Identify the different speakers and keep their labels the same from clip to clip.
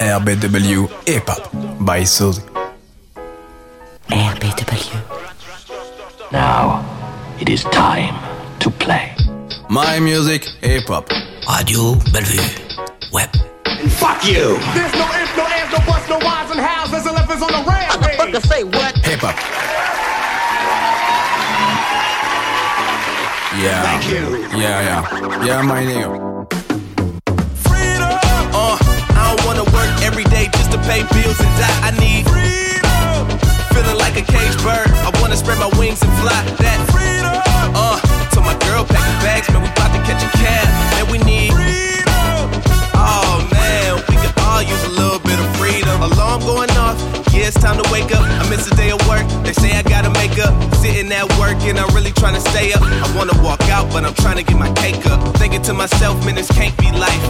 Speaker 1: RBW Hip Hop by Suzy.
Speaker 2: RBW.
Speaker 3: Now, it is time to play.
Speaker 1: My music, hip hop.
Speaker 2: Radio Bellevue. Web.
Speaker 3: And fuck you!
Speaker 4: There's no ifs, no ands, no buts, no whys and hows. There's elephants on the rampage.
Speaker 2: say what?
Speaker 1: Hip hop. Yeah.
Speaker 3: Thank you.
Speaker 1: Yeah, yeah. Yeah, my nigga.
Speaker 5: Wanna work every day just to pay bills and die. I need freedom. Feeling like a caged bird. I wanna spread my wings and fly. That freedom. Uh, so my girl pack the bags, man. We about to catch a cab, man. We need freedom. Oh man, we could all use a little bit of freedom. Alarm going off. Yeah, it's time to wake up. I miss a day of work. They say I gotta make up. Sitting at work and I'm really trying to stay up. I wanna walk out, but I'm trying to get my cake up. Thinking to myself, man, this can't be life.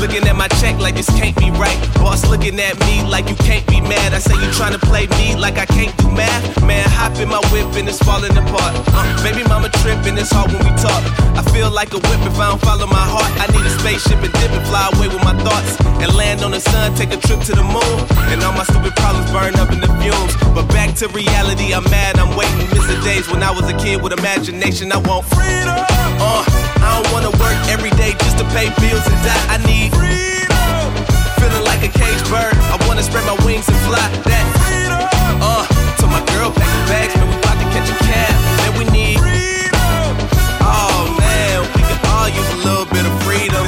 Speaker 5: Looking at my check like this can't be right. Boss looking at me like you can't be mad. I say you trying to play me like I can't do math. Man, hop in my whip and it's falling apart. Uh, baby mama tripping, it's hard when we talk. I feel like a whip if I don't follow my heart. I need a spaceship and dip and fly away with my thoughts. And land on the sun, take a trip to the moon. And all my stupid problems burn up in the fumes. But back to reality, I'm mad, I'm waiting. Miss the days when I was a kid with imagination. I want freedom. Uh, I don't wanna work every day just to pay bills and die. I need freedom. Feeling like a caged bird. I wanna spread my wings and fly. That freedom. Uh, so my girl pack the bags, man. We about to catch a cab. Man, we need freedom.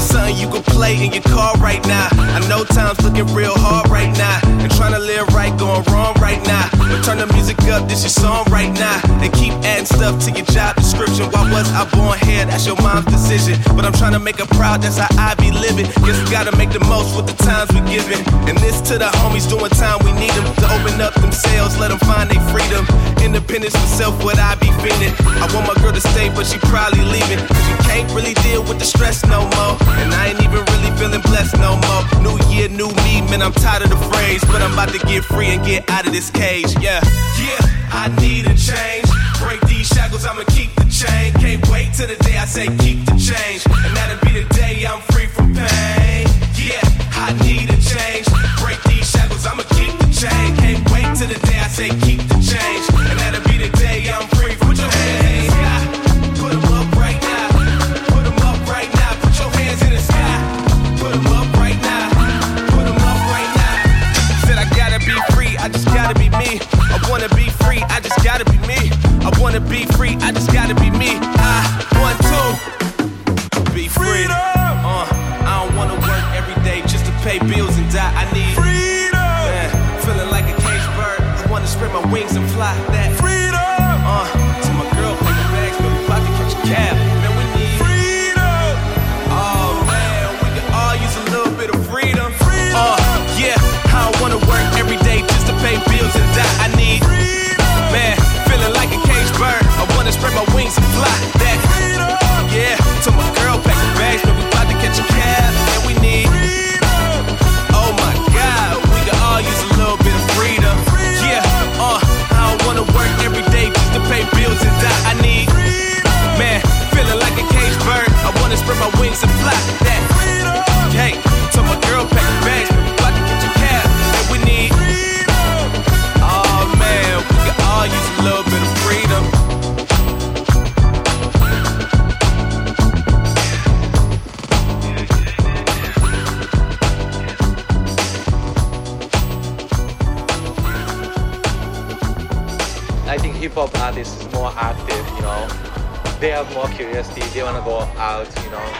Speaker 5: Something you can play in your car right now. I know time's looking real hard right now. And trying to live right, going wrong right now. But turn the music up, this your song right now. And keep adding stuff to your job description. Why was I born here? That's your mom's decision. But I'm trying to make her proud, that's how I be living. Guess we gotta make the most with the times we giving. And this to the homies doing time we need them to open up themselves, let them find their freedom. Independence for self, what I be feeling. I want my girl to stay, but she probably leaving. Cause you can't really deal with the stress no more. And I ain't even really feeling blessed no more. New year, new me, man, I'm tired of the phrase. But I'm about to get free and get out of this cage, yeah. Yeah, I need a change. Break these shackles, I'ma keep the chain. Can't wait till the day I say keep the change. And that'll be the day I'm free from pain. Yeah, I need a change. Break these shackles, I'ma keep the chain. Can't wait till the day I say keep the change.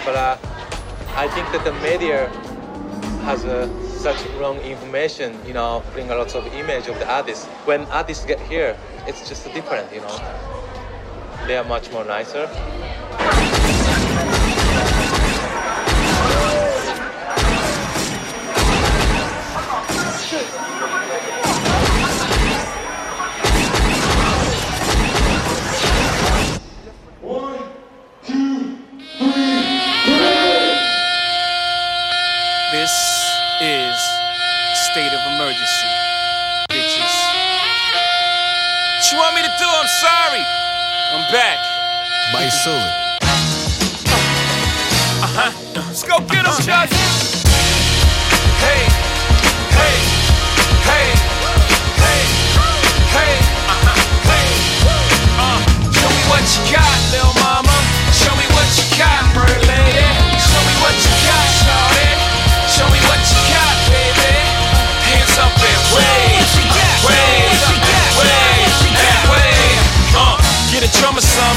Speaker 6: But uh, I think that the media has uh, such wrong information, you know, bring a lot of image of the artists. When artists get here, it's just different, you know. They are much more nicer.
Speaker 5: Sorry. I'm back. Bite soon. Uh huh. Let's go get him, uh-huh. Josh. Hey, hey, hey,
Speaker 1: hey, hey, uh-huh. hey.
Speaker 5: Uh, show me what you got, little mama. Show me what you got.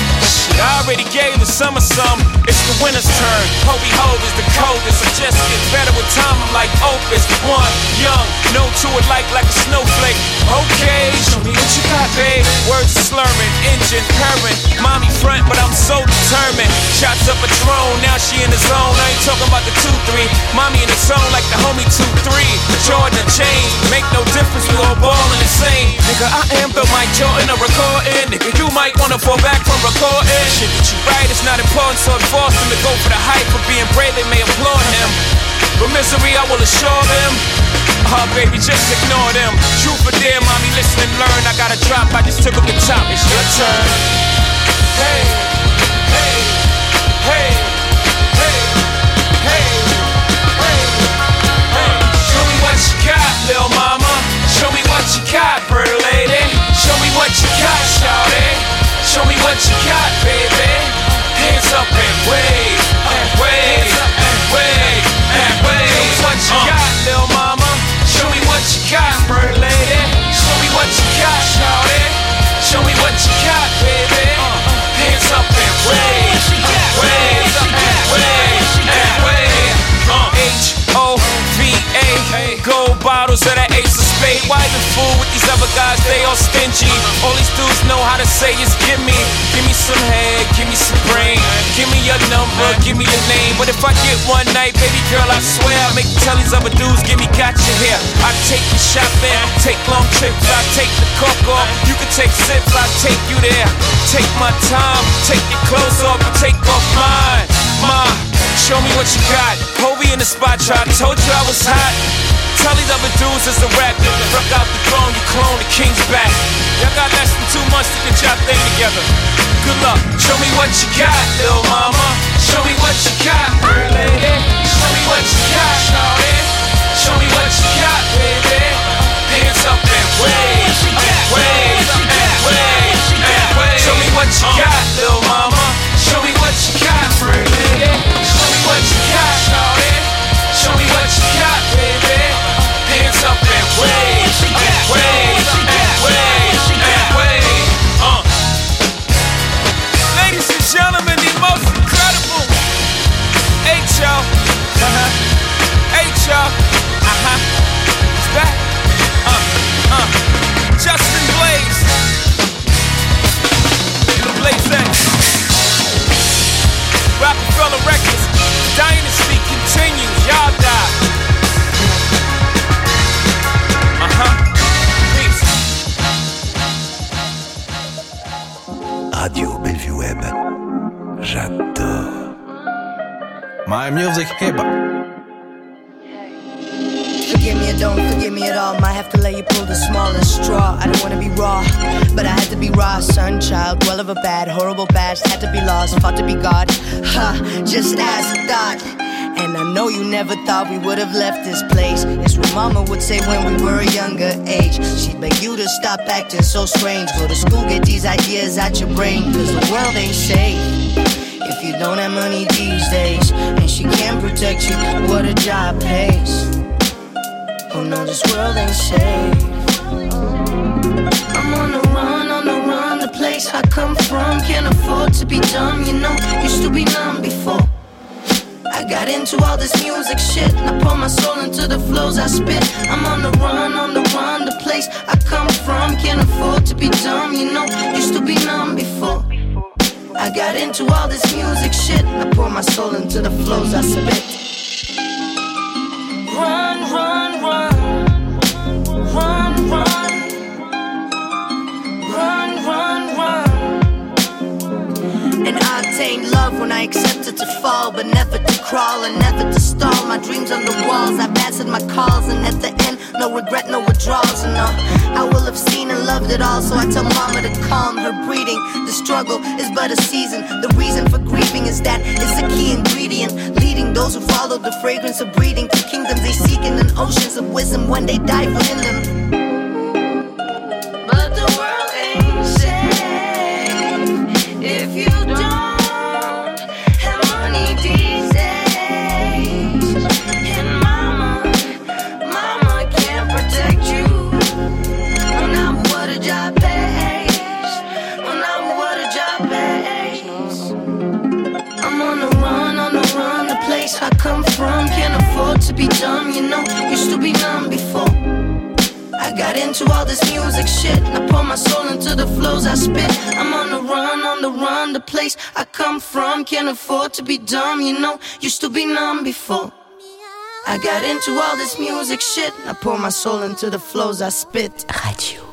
Speaker 5: 'Em, Chuck.
Speaker 7: summer some, it's the winter's turn. Hobie Ho is the coldest, I just get better with time. I'm like Opus, one, young, no to it like like a snowflake. Okay, show me what you got, babe. Words slurring, engine purring. Mommy front, but I'm so determined. Shots up a drone, now she in the zone. I ain't talking about the 2-3. Mommy in the zone like the homie 2-3. Jordan chain, make no difference, we all ballin' the same. Nigga, I am the Mike Jordan of recording. Nigga, you might wanna fall back from recording. Shit that you write is not important, so it forced him to go for the hype. For being brave, they may applaud him. But misery, I will assure them. Oh, baby, just ignore them. Truth or dare, mommy, listen and learn. I got a drop, I just took up the top. It's your turn. Hey, hey, hey, hey, hey, hey, hey. Show me what you got, little mama. Why the fool with these other guys? They all stingy. All these dudes know how to say is give me, give me some head, give me some brain, give me your number, give me your name. But if I get one night, baby girl, I swear I'll make you tell these other dudes, give me gotcha here. I take you shopping, I take long trips, I take the cork off. You can take sips, I take you there. Take my time, take your clothes off, take off mine. Ma, show me what you got. Hovi in the spot, try. Told you I was hot. Other dudes it's a rap. Nigga, rock out the throne, you clone the king's back. Y'all got less than two months to get y'all thing together. Good luck. Show me what you got, little mama. Show me what you got, lady. Show me what you got, shawty. Show me what you got, baby. Hands up and wave, wave, and wave, and wave. Show me what you got, little
Speaker 1: music hip.
Speaker 8: Forgive me or don't forgive me at all. Might have to let you pull the smallest straw. I don't wanna be raw, but I had to be raw. Son, child, well of a bad, horrible past. Had to be lost, fought to be God. Ha, just ask God. And I know you never thought we would have left this place. It's what mama would say when we were a younger age. She'd beg you to stop acting so strange. Go to school, get these ideas out your brain. Cause the world ain't safe if you don't have money these days. And she can't protect you, what a job pays. Oh no, this world ain't safe. I'm on the run, on the run. The place I come from can't afford to be dumb, you know. Used to be numb before. I got into all this music shit. And I pour my soul into the flows I spit. I'm on the run, on the run. The place I come from can't afford to be dumb, you know. Used to be numb before. I got into all this music shit. I pour my soul into the flows I spit. Run, run, run. Run, run. Run, run, run. And I attained love when I accepted to fall, but never to crawl and never to stall. My dreams on the walls, I've answered my calls, and at the end, no regret, no withdrawals. And uh, I will have seen and loved it all, so I tell mama to calm her breathing. The struggle is but a season. The reason for grieving is that it's a key ingredient, leading those who follow the fragrance of breathing to kingdoms they seek in an oceans of wisdom when they die for in them. To be dumb, you know. Used to be numb before. I got into all this music shit. I pour my soul into the flows I spit. I'm on the run, on the run. The place I come from can't afford to be dumb, you know. Used to be numb before. I got into all this music shit. I pour my soul into the flows I spit.
Speaker 9: Radio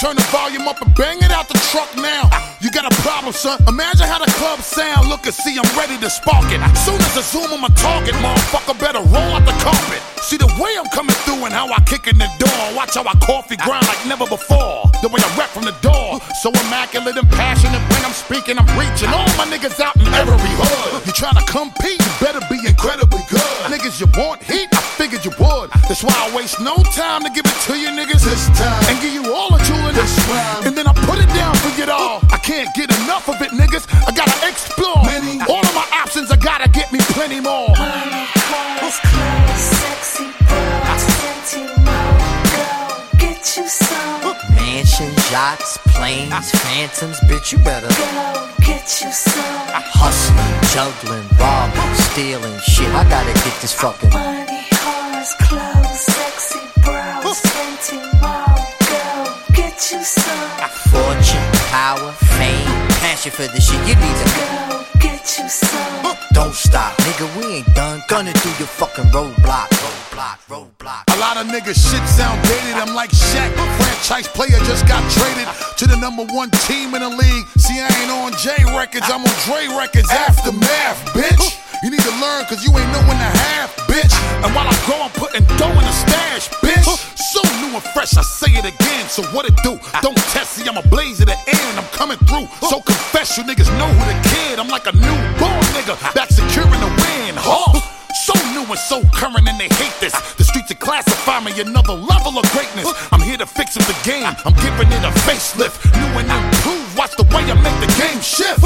Speaker 10: Turn the volume up and bang it out the truck now. You got a problem, son. Imagine how the club sound. Look and see, I'm ready to spark it. Soon as I zoom on my target, motherfucker better roll out the carpet. See the way I'm coming through and how I kick in the door. Watch how I coffee grind like never before. The way I rap from the door. So immaculate and passionate when I'm speaking, I'm reaching all my niggas out in every hood. You tryna compete, you better be incredibly good. Niggas, you want heat? I figured you would. That's why I waste no time to give it to you niggas this time. And give you all the jewelry this round. And then I put it down for you all. I can't get enough of it, niggas. I gotta explore. Many. All of my options, I gotta get me plenty more.
Speaker 11: Money, cars, clothes, sexy more. Go you some.
Speaker 9: Mansions, yachts, planes, ah. phantoms, bitch, you better.
Speaker 11: Go get you some. Ah.
Speaker 9: Hustling, juggling, robbing, ah. stealing shit. I gotta get this fucking
Speaker 11: Money, cars, clothes, sexy broads, plenty more. Go get you some.
Speaker 9: fortune, power, fame, passion for the shit. You need to
Speaker 11: Go get you some.
Speaker 9: don't stop, nigga. We ain't done gunning through your fucking roadblock, roadblock, roadblock.
Speaker 10: A lot of niggas shit sound dated. I'm like Shaq, franchise player just got traded to the number one team in the league. See, I ain't on J Records, I'm on Dre Records. Aftermath, bitch. You need to learn, cause you ain't know when half, bitch. And while I go, I'm putting dough in the stash, bitch. So new and fresh, I say it again. So what it do? Don't test, me, I'm a blaze at the end. I'm coming through. So confess, you niggas know who the kid. I'm like a newborn nigga, back securing the win. Huh? So new and so current, and they hate this. The streets are classifying me another level of greatness. I'm here to fix up the game. I'm giving it a facelift. New and improved. Watch the way I make the game shift.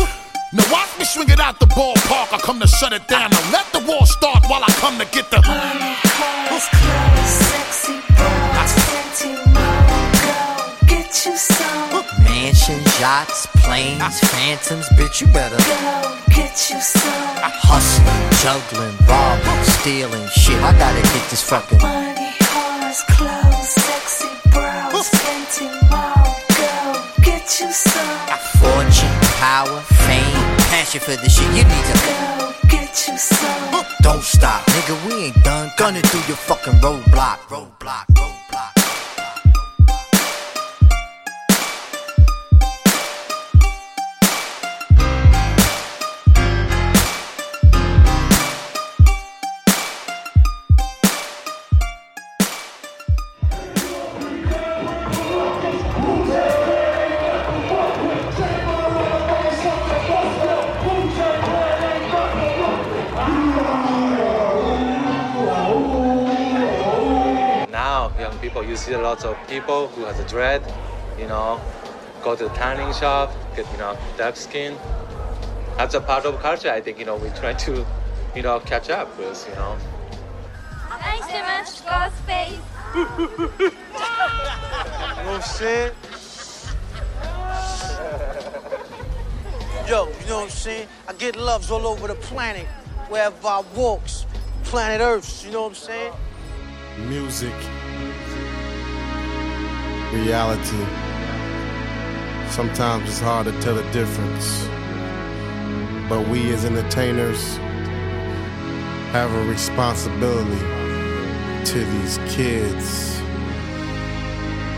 Speaker 10: Now watch me swing it out the ballpark. I come to shut it down. Now let the war start while I come to get the.
Speaker 11: Money, cars, clothes, sexy broads, plenty more. Go get you some.
Speaker 9: Mansions, yachts, planes, phantoms, bitch, you better.
Speaker 11: Go you some.
Speaker 9: Hustling, juggling, robbing, stealing shit. I gotta get this fucking
Speaker 11: Money, cars, clothes, sexy broads, plenty more. Go get you some.
Speaker 9: fortune, power, fame, passion for the shit. You need to
Speaker 11: Go get you some.
Speaker 9: don't stop, nigga. We ain't done gunning through your fucking roadblock, roadblock, roadblock.
Speaker 6: People, you see a lot of people who has a dread, you know, go to the tanning shop, get, you know, dark skin. That's a part of culture. I think, you know, we try to, you know, catch up with, you know.
Speaker 12: Nice Ghostface.
Speaker 13: know what I'm saying? Yo, you know what I'm saying? I get loves all over the planet, wherever I walks. Planet Earth, you know what I'm saying?
Speaker 14: music, reality. Sometimes it's hard to tell the difference. But we as entertainers have a responsibility to these kids.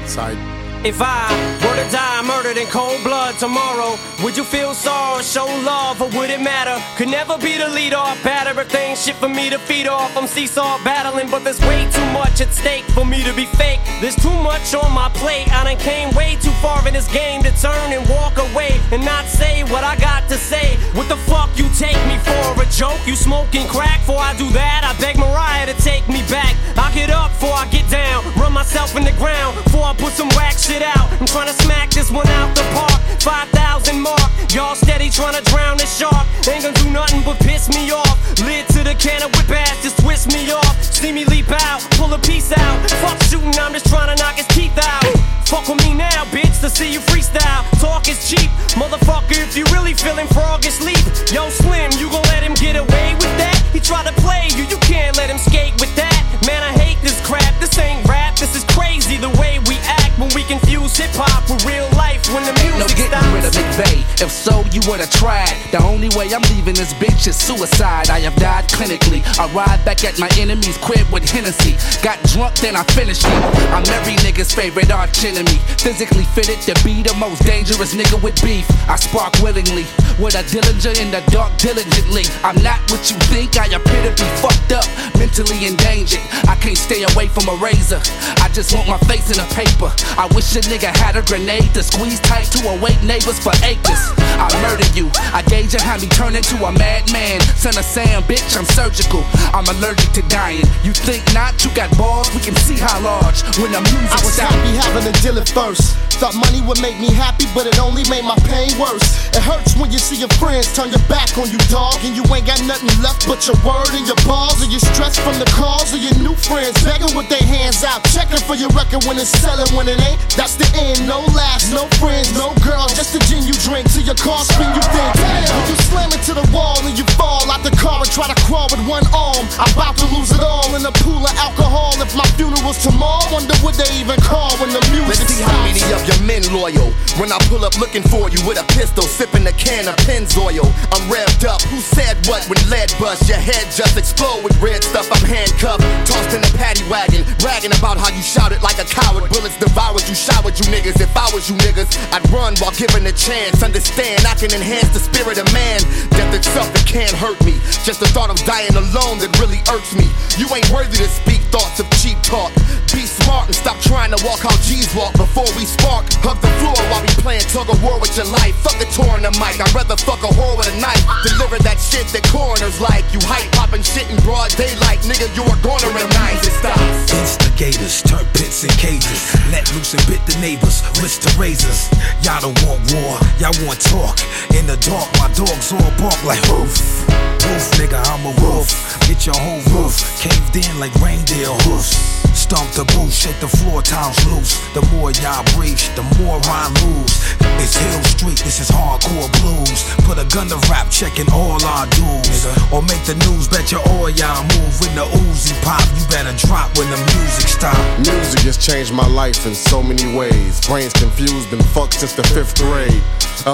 Speaker 14: It's like
Speaker 15: If I were to die murdered in cold blood tomorrow, would you feel sorrow, show love, or would it matter? Could never be the lead off, bad everything, shit for me to feed off. I'm seesaw battling, but there's way too much at stake for me to be fake. There's too much on my plate. I done came way too far in this game to turn and walk away and not say what I got to say. What the fuck you take me for? A joke? You smoking crack? For I do that, I beg Mariah to take me back. I get up before I get down, run myself in the ground before I put some whack shit out. I'm trying to smack this one out the park. 5,000 mark. Y'all steady trying to drown the shark. Ain't gonna do nothing but piss me off. Lid to the can of whip ass, just twist me off. See me leap out, pull a piece out. Fuck shooting, I'm just trying to knock his teeth out. Fuck with me now, bitch, to see you freestyle. Talk is cheap, motherfucker. If you really feeling frog asleep, yo
Speaker 16: If so, you would've tried. The only way I'm leaving this bitch is suicide. I have died clinically. I ride back at my enemy's crib with Hennessy. Got drunk, then I finished it. I'm every nigga's favorite arch enemy. Physically fitted to be the most dangerous nigga with beef. I spark willingly with a Dillinger in the dark diligently. I'm not what you think. I appear to be fucked up, mentally endangered. I can't stay away from a razor. I just want my face in a paper. I wish a nigga had a grenade to squeeze tight to awake neighbors for acres. I murder you. I gauge and have me turn into a madman. Son of Sam, bitch, I'm surgical. I'm allergic to dying. You think not? You got balls? We can see how large when the music
Speaker 17: I was happy having to deal it first. Thought money would make me happy, but it only made my pain worse. It hurts when you see your friends turn your back on you, dog, and you ain't got nothing left but your word and your balls, and you're stressed from the calls of your new friends begging with their hands out, checking for your record when it's selling, when it ain't. That's the end. No laughs, no friends, no girls, just the gin you drink till your car spin. You think, damn, when you slam into the wall and you fall out the car and try to crawl with one arm. I'm about to lose it all in a pool of alcohol. If my funeral's tomorrow, wonder what they even call when the music
Speaker 18: Let's see how many of your men loyal. When I pull up looking for you with a pistol, sipping a can of Pennzoil. I'm revved up. Who said what when lead bust? Your head just explode with red stuff. I'm handcuffed, tossed in a paddy wagon, bragging about how you shouted like a coward. Bullets devoured you, showered you niggas. If I was you niggas, I'd run while given a chance. Understand, I can enhance the spirit of man. Death itself, it can't hurt me. Just the thought of dying alone that really irks me. You ain't worthy to speak thoughts of cheap talk. Be smart and stop trying to walk how G's walk before we spark. Hug the floor while we playing tug of war with your life. Fuck the tour on the mic. I'd rather fuck a whore with a knife. Deliver that shit that coroners like. You hype popping shit in broad daylight. Nigga, you are gonna recognize it stops.
Speaker 1: Instigators, turn pits and cages. Let loose and bit the neighbors, wrist to razors. Y'all don't want war, y'all want talk. In the dark, my dogs all bark like hoof. Wolf, nigga, I'm a wolf. Get your whole roof caved in like reindeer hoofs. Stomp the booth, shake the floor, times loose. The more y'all breathe, the more I lose. It's Hill Street, this is hardcore blues. Put a gun to rap, checking all our dues. Or make the news, bet your all y'all move. When the Uzi pop, you better drop when the music stop.
Speaker 14: Music has changed my life in so many ways. Brains confused, been fucked since the fifth grade.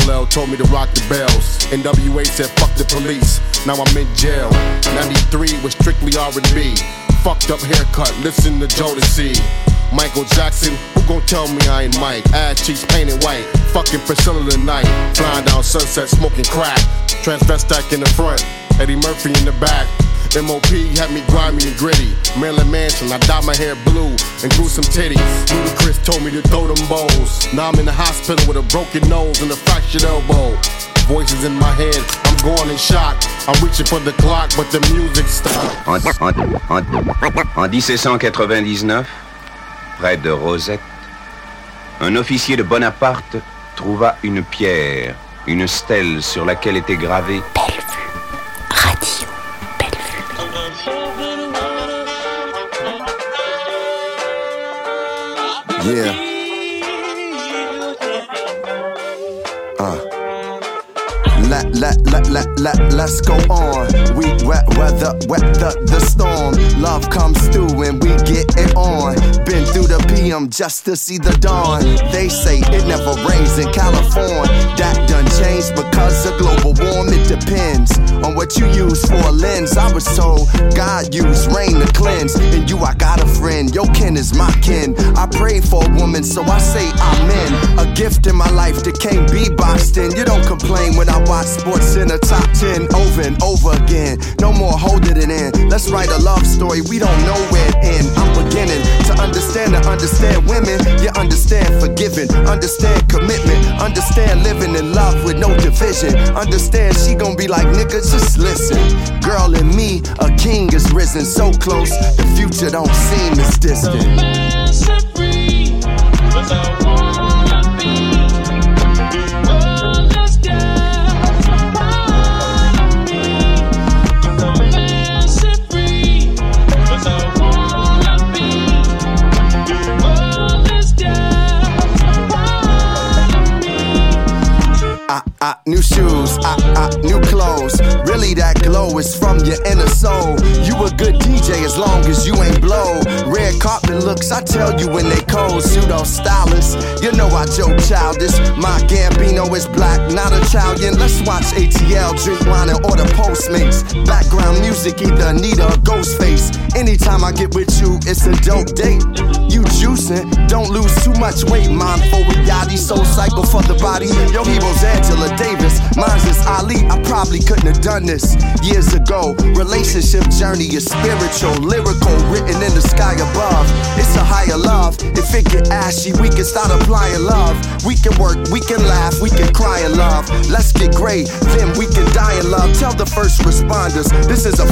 Speaker 14: LL told me to rock the bells. NWA said fuck the police. Now I'm in jail. 93 was strictly R&B. Fucked up haircut, listen to Jodeci. Michael Jackson, who gon' tell me I ain't Mike? Ass cheeks painted white, fucking Priscilla tonight. Flying down sunset, smoking crack. Transvestite in the front, Eddie Murphy in the back. MOP had me grimy and gritty. Marilyn Manson, I dyed my hair blue and grew some titties. Ludacris told me to throw them bowls. Now I'm in the hospital with a broken nose and a fractured elbow. Voices in my head, I'm going in shock. I'm reaching for the clock, but the music stopped.
Speaker 19: En, en- en- en 1799, près de Rosette, un officier de Bonaparte trouva une pierre, une stèle sur laquelle était gravé
Speaker 11: Radio.
Speaker 2: Yeah. Let, let, let, let, let, let's go on. We wet weather, wet the the storm. Love comes through and we get it on. Been through the PM just to see the dawn. They say it never rains in California. That done changed because of global warming. It depends on on what you use for a lens. I was told God used rain to cleanse. And you, I got a friend. Your kin is my kin. I prayed for a woman, so I say amen. A gift in my life that can't be boxed in. You don't complain when I watch sports in the top 10 over and over again. No more holding it in. Let's write a love story. We don't know where it ends. I'm beginning to understand and understand women. You understand forgiving, understand commitment, understand living in love with no division. Understand she gon' be like, nigga, just listen. Girl and me, a king is risen so close, the future don't seem as distant. New shoes, I, I, new clothes. Really, that glow is from your inner soul. You a good DJ as long as you ain't blow. Red carpet looks, I tell you when they cold. Pseudo stylist, you know I joke childish. My Gambino is black, not Italian. Let's watch ATL drink wine and order Postmates. Background music, either Anita or Ghostface. Anytime I get with you, it's a dope date. You juicing, don't lose too much weight. Mind Mindful with Yachty, soul cycle for the body. Yo, Hero's Angela Davis, mine's is Ali. I probably couldn't have done this years ago. Relationship journey is spiritual, lyrical, written in the sky above. It's a higher love. If it get ashy, we can start applying love. We can work, we can laugh, we can cry in love. Let's get great, then we can die in love. Tell the first responders this is a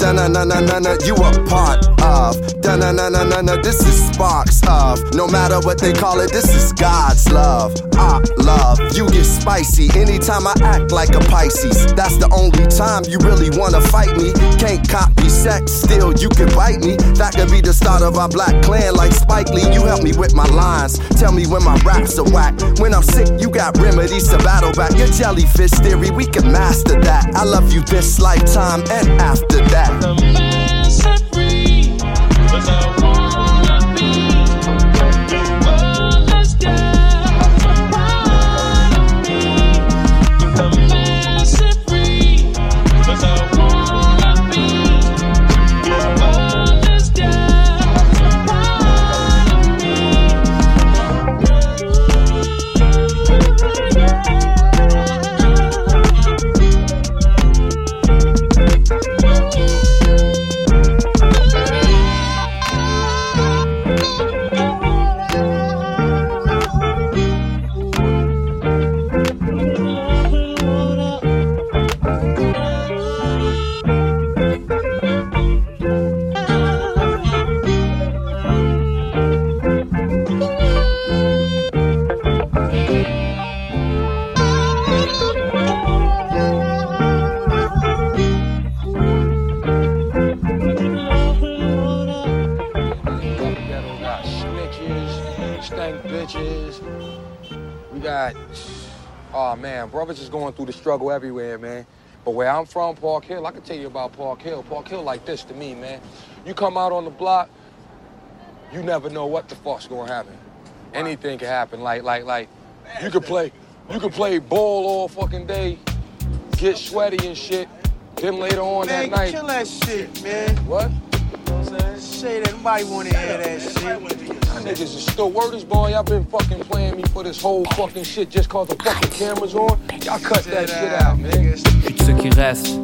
Speaker 2: Na na na na na, you a part of. Da na na na na na, this is sparks of. No matter what they call it, this is God's love. I love you get spicy anytime I act like a Pisces. That's the only time you really wanna fight me. Can't copy sex, still you can bite me. That could be the start of our black clan like Spike Lee. You help me with my lines, tell me when my raps are whack. When I'm sick, you got remedies to battle back. Your jellyfish theory, we can master that. I love you this lifetime and after that.
Speaker 20: Ghetto struggle everywhere, man. But where I'm from, Park Hill, I can tell you about Park Hill. Park Hill like this to me, man. You come out on the block, you never know what the fuck's gonna happen. Anything can happen. Like, like, like, you could play, you could play ball all fucking day, get sweaty and shit. Then later on
Speaker 13: Man,
Speaker 20: that night,
Speaker 13: kill that shit, man.
Speaker 20: What?
Speaker 13: Say that nobody wanna hear that shit.
Speaker 20: Niggas is still worders, boy. Y'all been fucking playing me for this whole fucking shit just cause the fucking camera's on. Y'all cut that shit out, man.
Speaker 7: Ceux qui restent.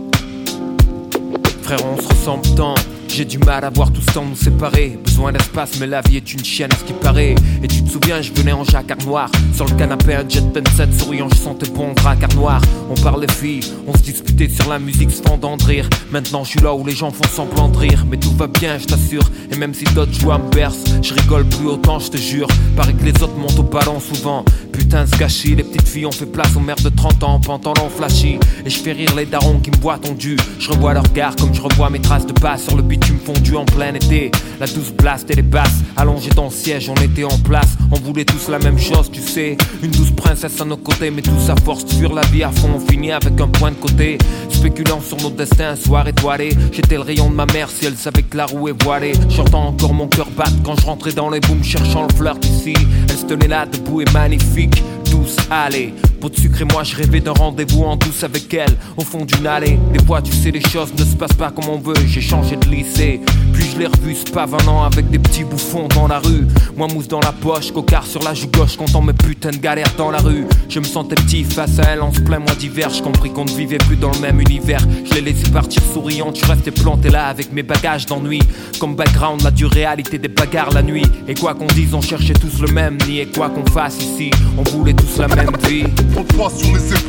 Speaker 7: Frère, on se ressemble tant. J'ai du mal à voir tout ce temps nous séparer. Besoin d'espace, mais la vie est une chienne à ce qui paraît. Et tu te souviens, je venais en jacquard noir. Sur le canapé, un jet 27 souriant, je sentais bon dracard noir. On parlait filles, on se disputait sur la musique, se fendant de rire. Maintenant, je suis là où les gens font semblant de rire. Mais tout va bien, je t'assure. Et même si d'autres joies me bercent, je rigole plus autant, je te jure. Paraît que les autres montent au ballon souvent. Putain, ce gâchis, les petites filles ont fait place aux mères de 30 ans, pantalon flashy. Et je fais rire les darons qui me voient tendu. Je revois leur regard comme je revois mes traces de pas sur le bitume. Fume fondu en plein été. La douce blast et les basses, allongées dans le siège, on était en place. On voulait tous la même chose, tu sais. Une douce princesse à nos côtés, mais tous à force fuir la vie à fond, on finit avec un point de côté. Spéculant sur nos destins, un soir étoilé. J'étais le rayon de ma mère si elle savait que la roue est voilée. J'entends encore mon cœur battre quand je rentrais dans les booms cherchant le flirt ici. Elle se tenait là debout et magnifique douce allez. Pot de sucre et moi je rêvais d'un rendez-vous en douce avec elle Au fond d'une allée. Des fois tu sais les choses ne se passent pas comme on veut. J'ai changé de lycée Puis je l'ai revu ce pavanant avec des petits bouffons dans la rue. Moi mousse dans la poche, cocard sur la joue gauche Comptant mes putains de galères dans la rue. Je me sentais petit face à elle en ce plein mois d'hiver. J'ai compris qu'on ne vivait plus dans le même univers. Je l'ai laissé partir souriant Tu restais planté là avec mes bagages d'ennui. Comme background la dure réalité des bagarres la nuit. Et quoi qu'on dise on cherchait tous le même Ni et quoi qu'on fasse ici On voulait tous la même vie.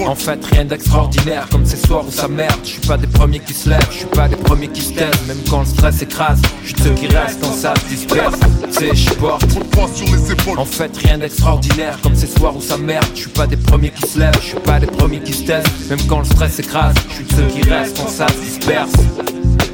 Speaker 7: En fait rien d'extraordinaire comme ces soirs où ça merde. Je suis pas des premiers qui se lèvent, je suis pas des premiers qui se taisent. Même quand le stress écrase, je suis de ceux qui restent quand ça se disperse. Tu je porte En fait rien d'extraordinaire comme ces soirs où ça merde. Je suis pas des premiers qui se lèvent, je suis pas des premiers qui se taisent. Même quand le stress écrase, je suis de ceux qui restent quand ça se disperse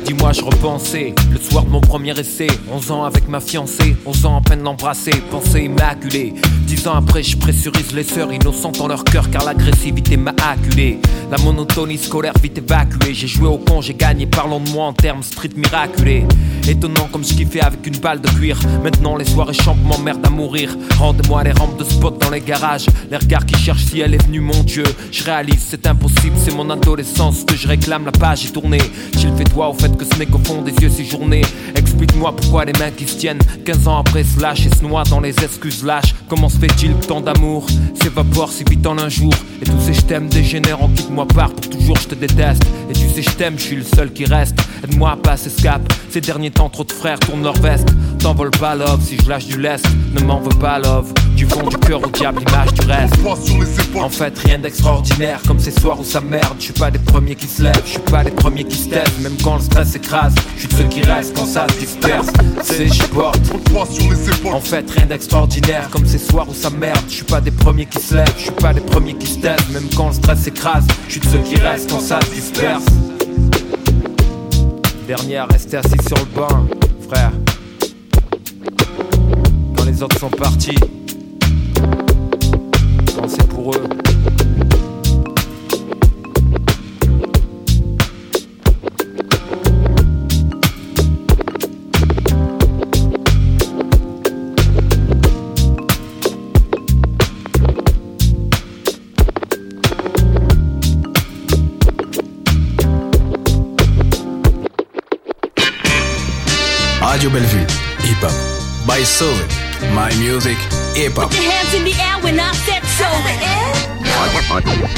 Speaker 7: Dis-moi, je repensais le soir de mon premier essai. 11 ans avec ma fiancée, 11 ans à peine l'embrasser, pensée immaculée. 10 ans après, je pressurise les sœurs innocentes dans leur cœur car l'agressivité m'a acculé. La monotonie scolaire vite évacuée. J'ai joué au con, j'ai gagné, parlons de moi en termes street miraculés. Étonnant comme je kiffais avec une balle de cuir. Maintenant, les soirées champent m'emmerdent à mourir. Rendez-moi les rampes de spot dans les garages. Les regards qui cherchent si elle est venue, mon Dieu. Je réalise, c'est impossible, c'est mon adolescence que je réclame. La page est tournée. J'ai le fait toi au fait que ce n'est qu'au fond des yeux séjourné. Explique-moi pourquoi les mains qui se tiennent 15 ans après se lâchent et se noient dans les excuses lâches. Comment se fait-il que tant d'amour s'évapore si vite en un jour? Et tous ces je t'aime dégénèrent en quitte-moi part pour toujours je te déteste. Et tu sais je t'aime, je suis le seul qui reste. Aide-moi à passer ce cap. Ces derniers temps trop de frères tournent leur veste. T'envole pas love si je lâche du lest. Ne m'en veux pas love. Du fond du cœur au diable, l'image du reste. En fait rien d'extraordinaire comme ces soirs où ça merde. Je suis pas des premiers qui se lèvent, je suis pas des premiers qui se taisent. Même quand le stress s'écrase, je suis de ceux qui restent quand ça se disperse. C'est je porte. En fait rien d'extraordinaire comme ces soirs où ça merde. Je suis pas des premiers qui se lèvent, je suis pas des premiers qui se taisent. Même quand le stress s'écrase, je suis de ceux qui restent quand ça se disperse. Dernier à rester assis sur le banc, frère. Quand les autres sont partis,
Speaker 1: My music, hip hop.
Speaker 11: Put your hands in the air when I said so.
Speaker 19: En,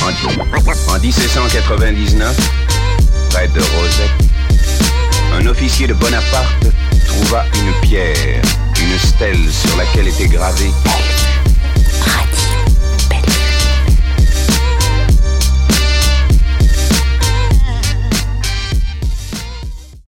Speaker 19: en- en 1799, près de Rosette, un officier de Bonaparte trouva une pierre, une stèle sur laquelle était gravé